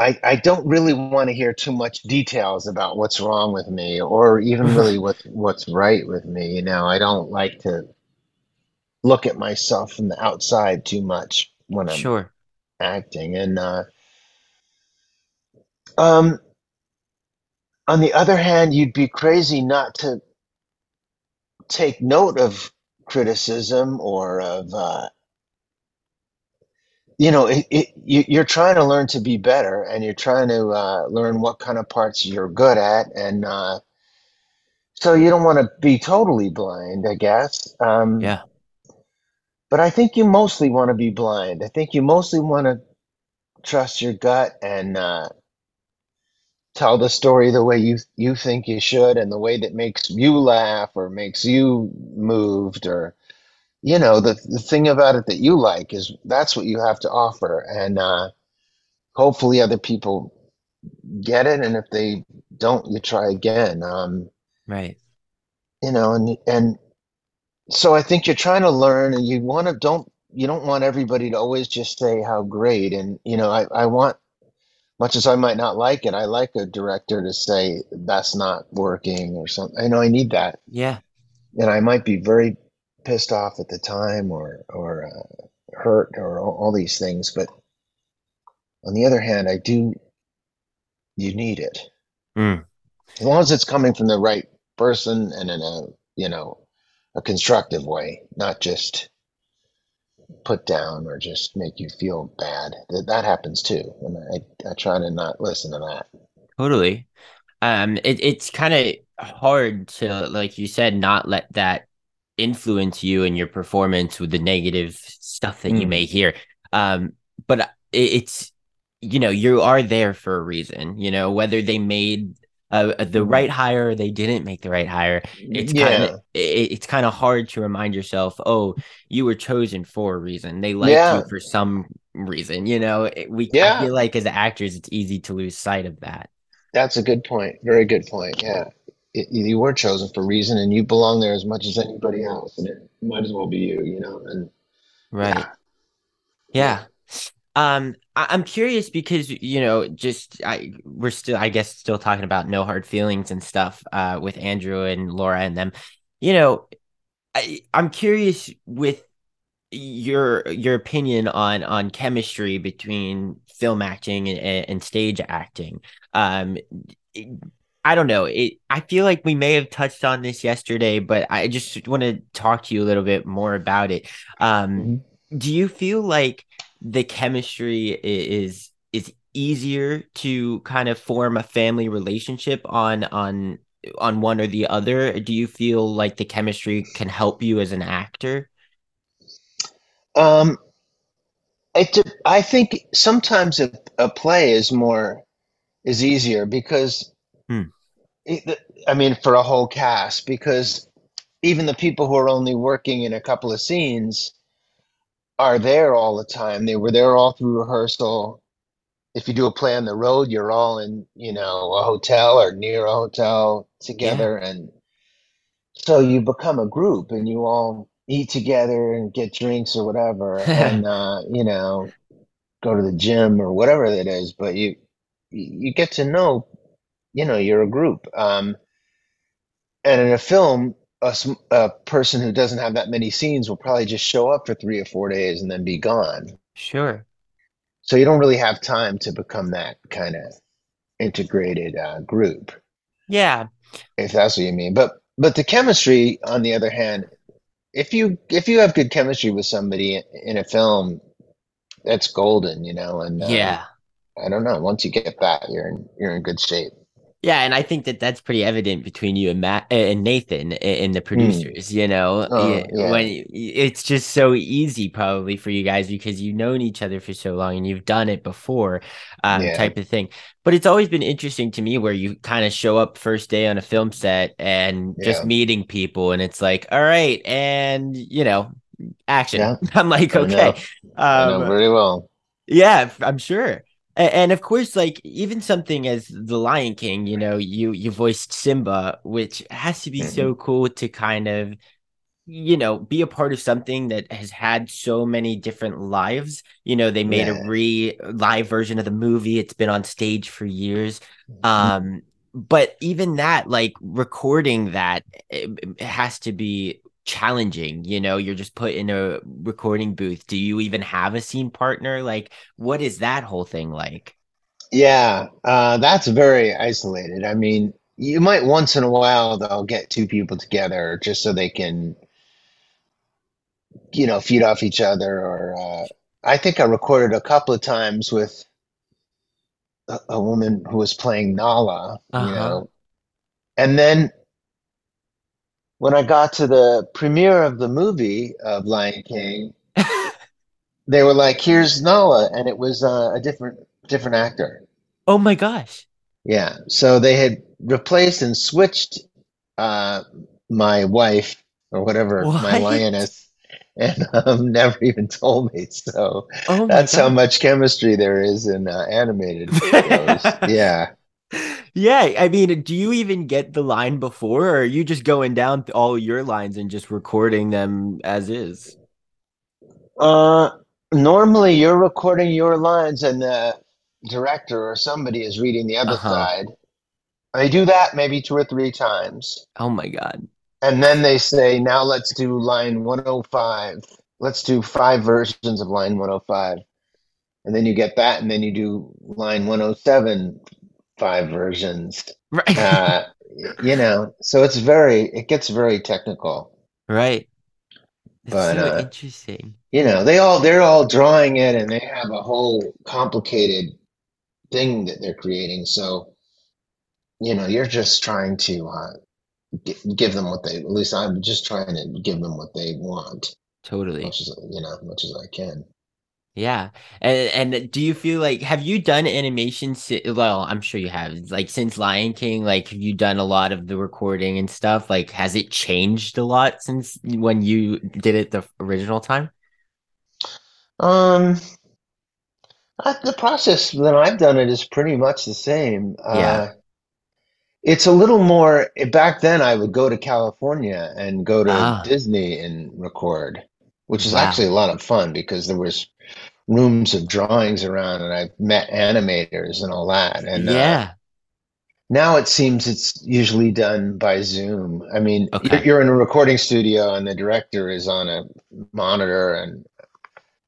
I, I don't really want to hear too much details about what's wrong with me or even really what what's right with me. You know, I don't like to look at myself from the outside too much when I'm sure acting. And uh, um, on the other hand, you'd be crazy not to take note of criticism or of uh, you know it, it, you, you're trying to learn to be better and you're trying to uh, learn what kind of parts you're good at and uh, so you don't want to be totally blind i guess um, yeah. but i think you mostly want to be blind. I think you mostly want to trust your gut and uh, tell the story the way you you think you should and the way that makes you laugh or makes you moved or you know the the thing about it that you like is that's what you have to offer. And uh hopefully other people get it. And if they don't you try again. Um right. you know and and so i think you're trying to learn and you want to don't you don't want everybody to always just say how great. And you know i i want much as i might not like it i like a director to say that's not working or something. I know i need that. Yeah. And I might be very pissed off at the time or or uh, hurt or all, all these things. But on the other hand, I do. You need it Mm. as long as it's coming from the right person and in a you know a constructive way, not just put down or just make you feel bad. That that happens too, and I I try to not listen to that. Totally. Um, it, it's kind of hard to, like you said, not let that influence you and your performance with the negative stuff that you Mm. may hear. Um, but it, it's, you know, you are there for a reason, you know, whether they made uh, the right hire or they didn't make the right hire. It's kind Yeah. of, it, it's kind of hard to remind yourself, oh, you were chosen for a reason. They like Yeah. you for some reason, you know, we, I Yeah. feel like as actors, it's easy to lose sight of that. That's a good point. Very good point. Yeah. It, you were chosen for a reason and you belong there as much as anybody else and it might as well be you, you know, and Right. Yeah. Um, I- I'm curious because you know, just I we're still, I guess, still talking about no hard feelings and stuff uh with Andrew and Laura and them. You know, I I'm curious with your your opinion on on chemistry between film acting and, and stage acting. Um, I don't know. It I feel like we may have touched on this yesterday, but I just want to talk to you a little bit more about it. Um, do you feel like the chemistry is is easier to kind of form a family relationship on on on one or the other? Do you feel like the chemistry can help you as an actor? Um, it, I think sometimes a, a play is more is easier because Hmm. it, I mean for a whole cast because even the people who are only working in a couple of scenes are there all the time. They were there all through rehearsal. If you do a play on the road, you're all in, you know, a hotel or near a hotel together and so you become a group and you all eat together and get drinks or whatever and uh, you know go to the gym or whatever it is but you you get to know you know you're a group um, and in a film a, a person who doesn't have that many scenes will probably just show up for three or four days and then be gone Sure. so you don't really have time to become that kind of integrated uh, group Yeah. if that's what you mean. But but the chemistry, on the other hand, if you if you have good chemistry with somebody in a film, that's golden, you know. And uh, Yeah. I don't know. Once you get that, you're in you're in good shape. Yeah, and I think that that's pretty evident between you and Matt uh, and Nathan and the producers. You know, Oh, Yeah, yeah. when it's just so easy probably for you guys because you've known each other for so long and you've done it before, um, Yeah. type of thing. But it's always been interesting to me where you kind of show up first day on a film set and just meeting people, and it's like, all right, and you know, action. Yeah. I'm like, I know. okay, I know um, very well. yeah, I'm sure. And of course, like even something as The Lion King, you know, you you voiced Simba, which has to be so cool to kind of, you know, be a part of something that has had so many different lives. You know, they made Yeah. a re live version of the movie. It's been on stage for years. Um, but even that, like recording that, it, it has to be challenging. You know, you're just put in a recording booth. Do you even have a scene partner? Like, what is that whole thing like? Yeah, uh, that's very isolated. I mean, you might once in a while though get two people together just so they can, you know, feed off each other. Or uh, I think I recorded a couple of times with a, a woman who was playing Nala, you Uh-huh. know, and then when I got to the premiere of the movie of Lion King, they were like, "Here's Nala," and it was uh, a different different actor. Oh my gosh. Yeah, so they had replaced and switched uh, my wife or whatever my lioness, and um, never even told me. So Oh that's how much chemistry there is in uh, animated shows. Yeah, Yeah, I mean, do you even get the line before, or are you just going down all your lines and just recording them as is? uh, normally you're recording your lines, and the director or somebody is reading the other Uh-huh. side. They do that maybe two or three times, Oh my God. and then they say, "Now let's do line 105." let's do five versions of line 105 and then you get that and then you do line 107 five versions Right. uh, you know so it's very it gets very technical right. It's But, so uh, interesting. you know they all they're all drawing it and they have a whole complicated thing that they're creating so you know you're just trying to uh, gi- give them what they at least i'm just trying to give them what they want Totally. much as you know as much as i can Yeah. And and do you feel like have you done animation si well, I'm sure you have. Like since Lion King, like have you done a lot of the recording and stuff? Like has it changed a lot since when you did it the original time? um I, the process that i've done it is pretty much the same Yeah. uh it's a little more back then i would go to california and go to Ah. disney and record which is Wow. actually a lot of fun because there was rooms of drawings around and I've met animators and all that and uh, Yeah. now it seems it's usually done by zoom i mean Okay. you're, you're in a recording studio and the director is on a monitor and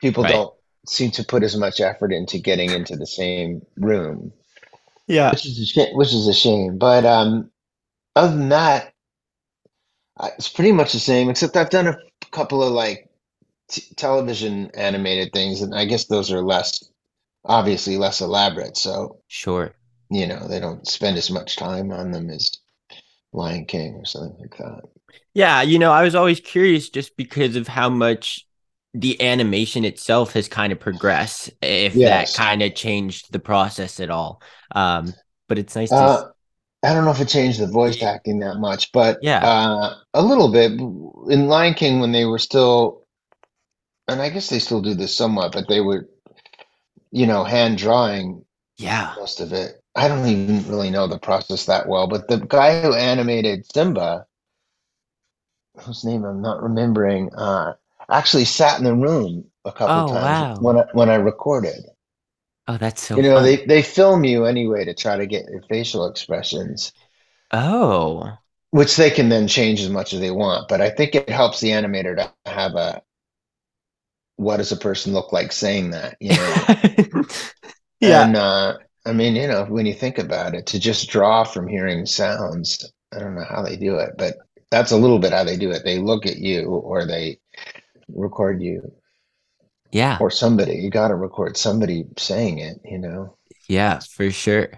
people Right. don't seem to put as much effort into getting into the same room Yeah. which is a shame, which is a shame. But um, other than that, it's pretty much the same. Except I've done a couple of like t- television animated things, and I guess those are less obviously less elaborate. So Sure. you know they don't spend as much time on them as Lion King or something like that. Yeah, you know, I was always curious just because of how much the animation itself has kind of progressed, if Yes. that kind of changed the process at all. Um, but it's nice to Uh, I don't know if it changed the voice acting that much, but Yeah. uh, a little bit. In Lion King, when they were still, and I guess they still do this somewhat, but they were, you know, hand drawing yeah. most of it. I don't even really know the process that well, but the guy who animated Simba, whose name I'm not remembering, uh, actually sat in the room a couple Oh, times wow. when I, when I recorded. Oh, that's so You know, fun. they they film you anyway to try to get your facial expressions. Oh, which they can then change as much as they want. But I think it helps the animator to have a what does a person look like saying that, you know? yeah. And uh, I mean, you know, when you think about it, to just draw from hearing sounds, I don't know how they do it, but that's a little bit how they do it. They look at you or they record you Yeah. or somebody. You got to record somebody saying it, you know? Yeah, for sure.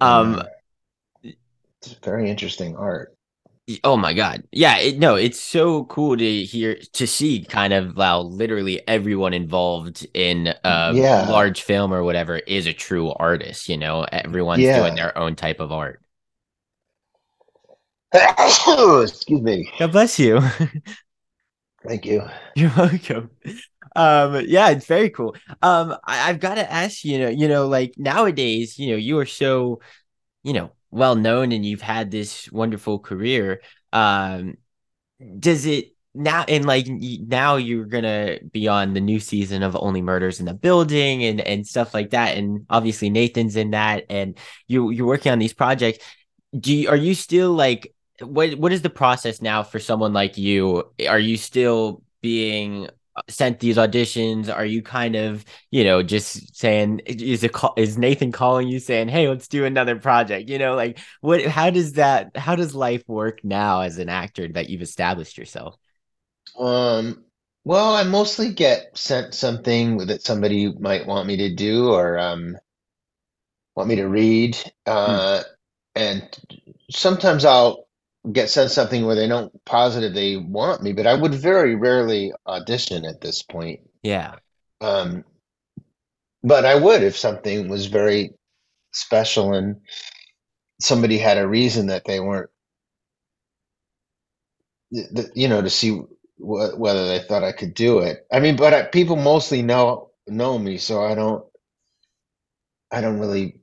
Um, Uh, it's very interesting art. Oh my God. Yeah, it, no, it's so cool to hear to see kind of how literally everyone involved in a Yeah. large film or whatever is a true artist, you know. Everyone's Yeah. doing their own type of art. Excuse me. God bless you. Thank you. You're welcome. Um, yeah, it's very cool. Um, I, I've got to ask, you know, you know, like nowadays, you know, you are so, you know, well known and you've had this wonderful career. Um, does it now and like now you're gonna be on the new season of Only Murders in the Building and and stuff like that, and obviously Nathan's in that, and you you're working on these projects. Do you, are you still like what what is the process now for someone like you? Are you still being sent these auditions? Are you kind of you know just saying is it call, is Nathan calling you saying hey let's do another project? You know like what how does that how does life work now as an actor that you've established yourself? Um, well, I mostly get sent something that somebody might want me to do or um, want me to read. Uh, and sometimes I'll get sent something where they don't positive they want me, but I would very rarely audition at this point. Yeah. Um, but I would if something was very special and somebody had a reason that they weren't, you know, to see wh- whether they thought I could do it. I mean, but I, people mostly know know me, so I don't, I don't really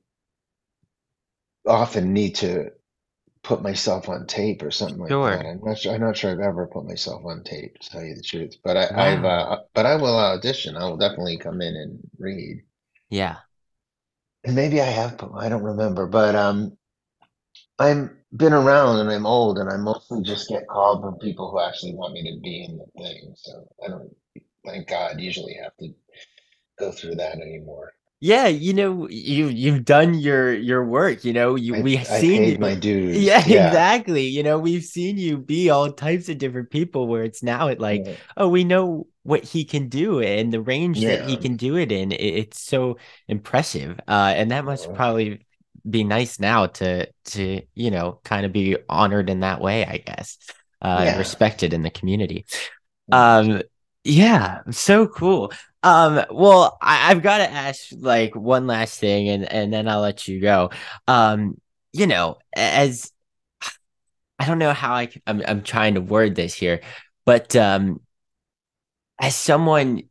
often need to put myself on tape or something like Sure. that. I'm not sure, I'm not sure I've ever put myself on tape, to tell you the truth. But I, I've, uh, but I will audition. I will definitely come in and read. Yeah. And maybe I have, put- I don't remember, but um, I'm been around and I'm old and I mostly just get called from people who actually want me to be in the thing. So I don't, thank God, usually have to go through that anymore. Yeah, you know, you you've done your your work, you know, you I, we've I seen you. my dude Yeah, Yeah. exactly. You know, we've seen you be all types of different people where it's now it like, Yeah. oh, we know what he can do and the range that he can do it in. It, it's so impressive. Uh, and that must Uh, probably be nice now to to, you know, kind of be honored in that way, I guess. Uh, Yeah. respected in the community. Um, yeah, so cool. Um, well, I, I've got to ask like one last thing and and then I'll let you go. Um, you know, as I don't know how I'm I'm trying to word this here, but um as someone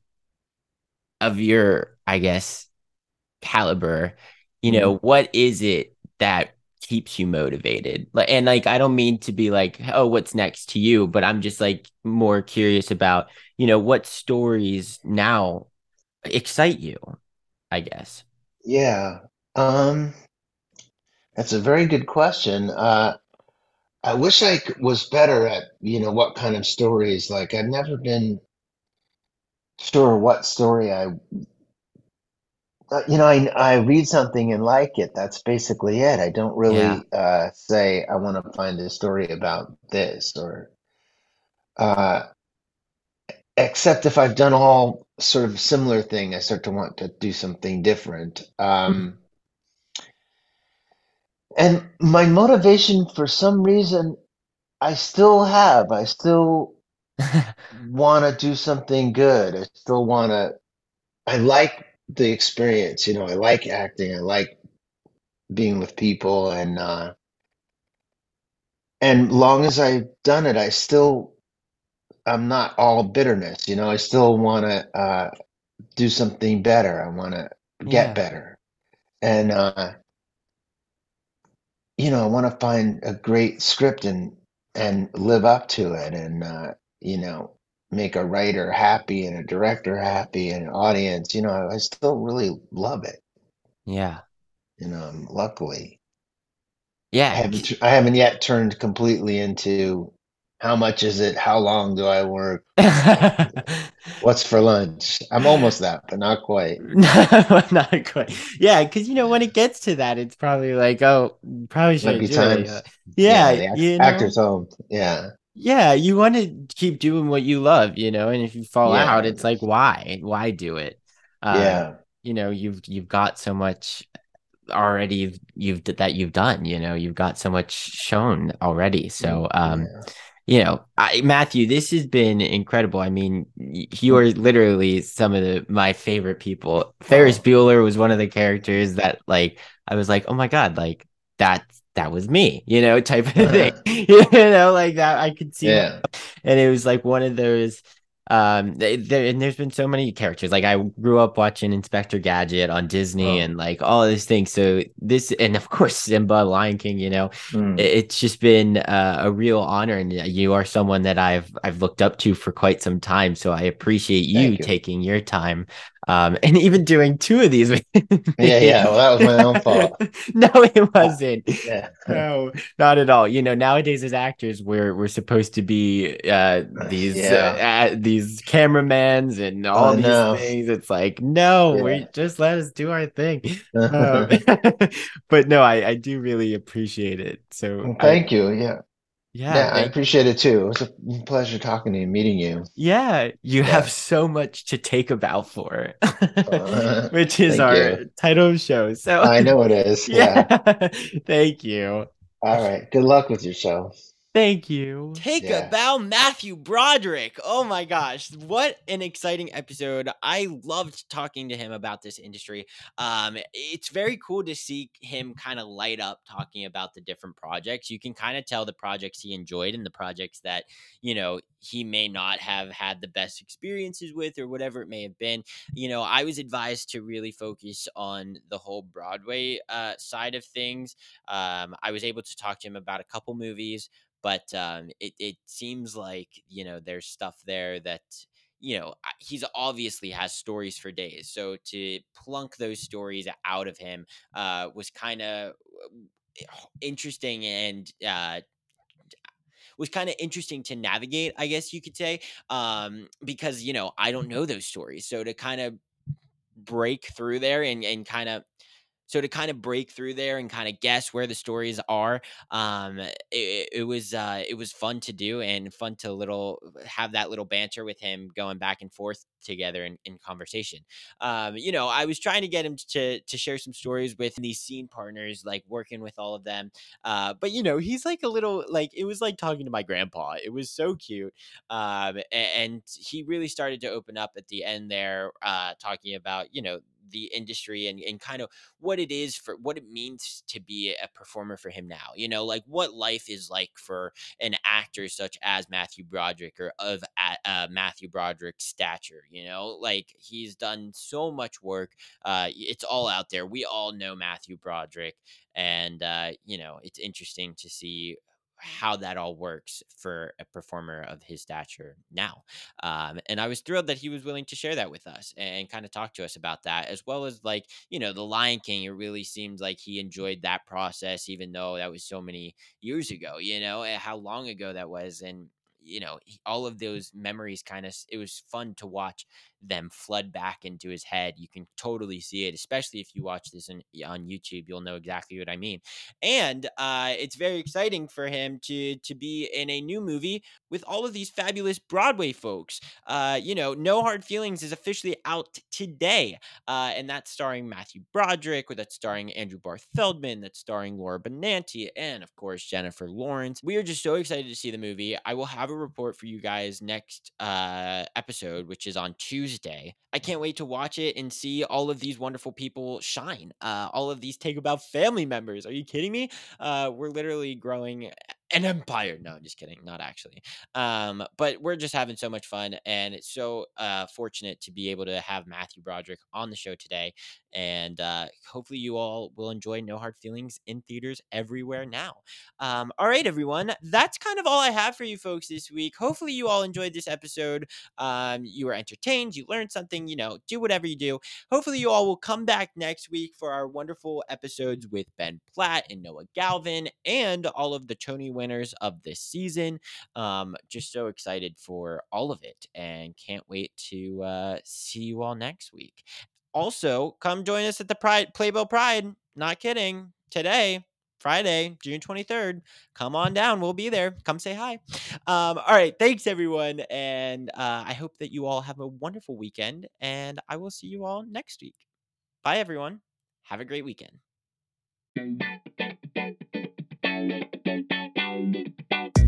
of your, I guess, caliber, you know, what is it that keeps you motivated? Like, and like, I don't mean to be like, oh, what's next to you, but I'm just like more curious about, you know, what stories now excite you, I guess. Yeah. Um, that's a very good question. Uh, I wish i was better at, you know, what kind of stories. Like, I've never been sure what story I, you know, I I read something and like it. That's basically it. I don't really Yeah. uh, say I want to find a story about this or, uh, except if I've done all sort of similar thing, I start to want to do something different. Um, and my motivation for some reason, I still have. I still want to do something good. I still want to. I like the experience. You know, I like acting. I like being with people, and uh, and long as I've done it, I still. I'm not all bitterness. You know, I still want to uh, do something better. I want to get Yeah. better, and uh, you know, I want to find a great script and and live up to it, and uh, you know, make a writer happy and a director happy and an audience. You know, I still really love it. Yeah. You know, um, luckily, Yeah. I haven't I haven't yet turned completely into how much is it? How long do I work? What's for lunch? I'm almost that, but not quite. Not quite. Yeah, because you know when it gets to that, it's probably like, oh, probably Might should be time. Yeah, the act- you know, actor's home. Yeah, yeah, you want to keep doing what you love, you know, and if you fall Yeah. out, it's like, why? Why do it? Uh, yeah, you know, you've you've got so much already you've, you've that you've done, you know, you've got so much shown already. So, um, yeah. you know, I, Matthew, this has been incredible. I mean, you are literally some of the my favorite people. Ferris. Bueller was one of the characters that, like, I was like, oh my god, like that that was me, you know, type of thing. you know, like that I could see, Uh-huh. Yeah. and it was like one of those. Um, and there's been so many characters. Like I grew up watching Inspector Gadget on Disney Oh. and like all these things. So this, and of course Simba, Lion King. You know, Mm. it- it's just been uh, a real honor and you are someone that I've I've looked up to for quite some time so I appreciate you, you. taking your time um and even doing two of these Yeah, yeah. Well, that was my own fault. no it wasn't Yeah. no not at all you know nowadays as actors we're we're supposed to be uh these Yeah. uh, uh, these cameramans and all I these know. things it's like no we just let us do our thing um, but no I I do really appreciate it so Well, I- Thank you. Yeah. Yeah, Yeah, I appreciate it too. It was a pleasure talking to you, meeting you. yeah, you Yeah. have so much to take about for, Uh, which is our you. title of show. So I know it is. Yeah. yeah, thank you, All right. Good luck with your show. Thank you. Take Yeah. a bow, Matthew Broderick. Oh my gosh, what an exciting episode. I loved talking to him about this industry. Um, it's very cool to see him kind of light up talking about the different projects. You can kind of tell the projects he enjoyed and the projects that, you know, he may not have had the best experiences with or whatever it may have been. You know, I was advised to really focus on the whole Broadway uh, side of things. Um, I was able to talk to him about a couple movies but um, it it seems like you know there's stuff there that you know he's obviously has stories for days. So to plunk those stories out of him uh, was kind of interesting and uh, was kind of interesting to navigate, I guess you could say, um, because you know I don't know those stories, so to kind of break through there and and kind of so to kind of break through there and kind of guess where the stories are um it, it was uh it was fun to do and fun to little have that little banter with him going back and forth together in, in conversation. Um you know i was trying to get him to to share some stories with these scene partners like working with all of them uh but you know he's like a little like it was like talking to my grandpa it was so cute um and he really started to open up at the end there uh talking about you know the industry and, and kind of what it is for what it means to be a performer for him now. You know, like what life is like for an actor such as Matthew Broderick or of uh, Matthew Broderick's stature. You know, like he's done so much work. Uh, it's all out there. We all know Matthew Broderick, and uh, you know, it's interesting to see how that all works for a performer of his stature now. Um, and I was thrilled that he was willing to share that with us and, kind of talk to us about that, as well as like, you know, The Lion King. It really seemed like he enjoyed that process, even though that was so many years ago, you know, how long ago that was. And, you know, all of those memories kind of, it was fun to watch them flood back into his head. You can totally see it, especially if you watch this in, on YouTube. You'll know exactly what I mean. And uh, it's very exciting for him to to be in a new movie with all of these fabulous Broadway folks. Uh, you know, No Hard Feelings is officially out today, uh, and that's starring Matthew Broderick, or that's starring Andrew Barth Feldman, that's starring Laura Benanti, and of course Jennifer Lawrence. We are just so excited to see the movie. I will have a report for you guys next uh, episode, which is on Tuesday. Tuesday. I can't wait to watch it and see all of these wonderful people shine. Uh, all of these Take a Bow family members. Are you kidding me? Uh, we're literally growing an empire. No, I'm just kidding. Not actually. Um, but we're just having so much fun, and it's so uh, fortunate to be able to have Matthew Broderick on the show today. And uh, hopefully, you all will enjoy No Hard Feelings in theaters everywhere now. Um, all right, everyone. That's kind of all I have for you folks this week. Hopefully, you all enjoyed this episode. Um, you were entertained. You learned something. You know, do whatever you do. Hopefully, you all will come back next week for our wonderful episodes with Ben Platt and Noah Galvin and all of the Tony winners of this season. Um, just so excited for all of it and can't wait to uh, see you all next week. Also, come join us at the Pride Playbill Pride. Not kidding. Today, Friday, June 23rd. Come on down. We'll be there. Come say hi. Um, all right. Thanks, everyone. And uh, I hope that you all have a wonderful weekend. And I will see you all next week. Bye, everyone. Have a great weekend.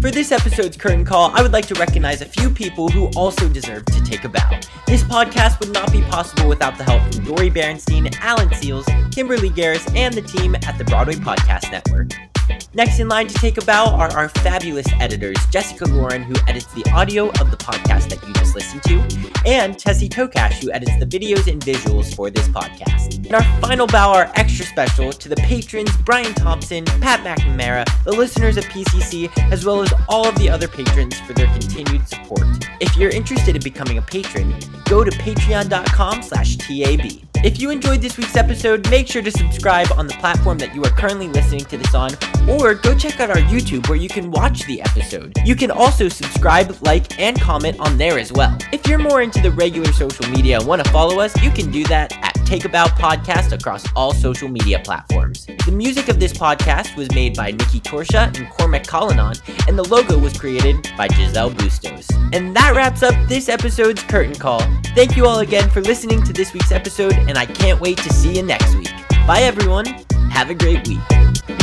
For this episode's curtain call, I would like to recognize a few people who also deserve to take a bow. This podcast would not be possible without the help from Dori Berinstein, Alan Seales, Kimberly Garris, and the team at the Broadway Podcast Network. Next in line to take a bow are our fabulous editors, Jessica Lauren, who edits the audio of the podcast that you just listened to, and Tessie Tokash, who edits the videos and visuals for this podcast. And our final bow are extra special to the patrons Brian Thompson, Pat McNamara, the listeners of PCC, as well as all of the other patrons for their continued support. If you're interested in becoming a patron, go to patreon.com slash TAB. If you enjoyed this week's episode, make sure to subscribe on the platform that you are currently listening to this on, or go check out our YouTube where you can watch the episode. You can also subscribe, like, and comment on there as well. If you're more into the regular social media and want to follow us, you can do that at Take a Bow Podcast across all social media platforms. The music of this podcast was made by Nikki Torsha and Cormac Collinon, and the logo was created by Giselle Bustos. And that wraps up this episode's Curtain Call. Thank you all again for listening to this week's episode, and I can't wait to see you next week. Bye, everyone. Have a great week.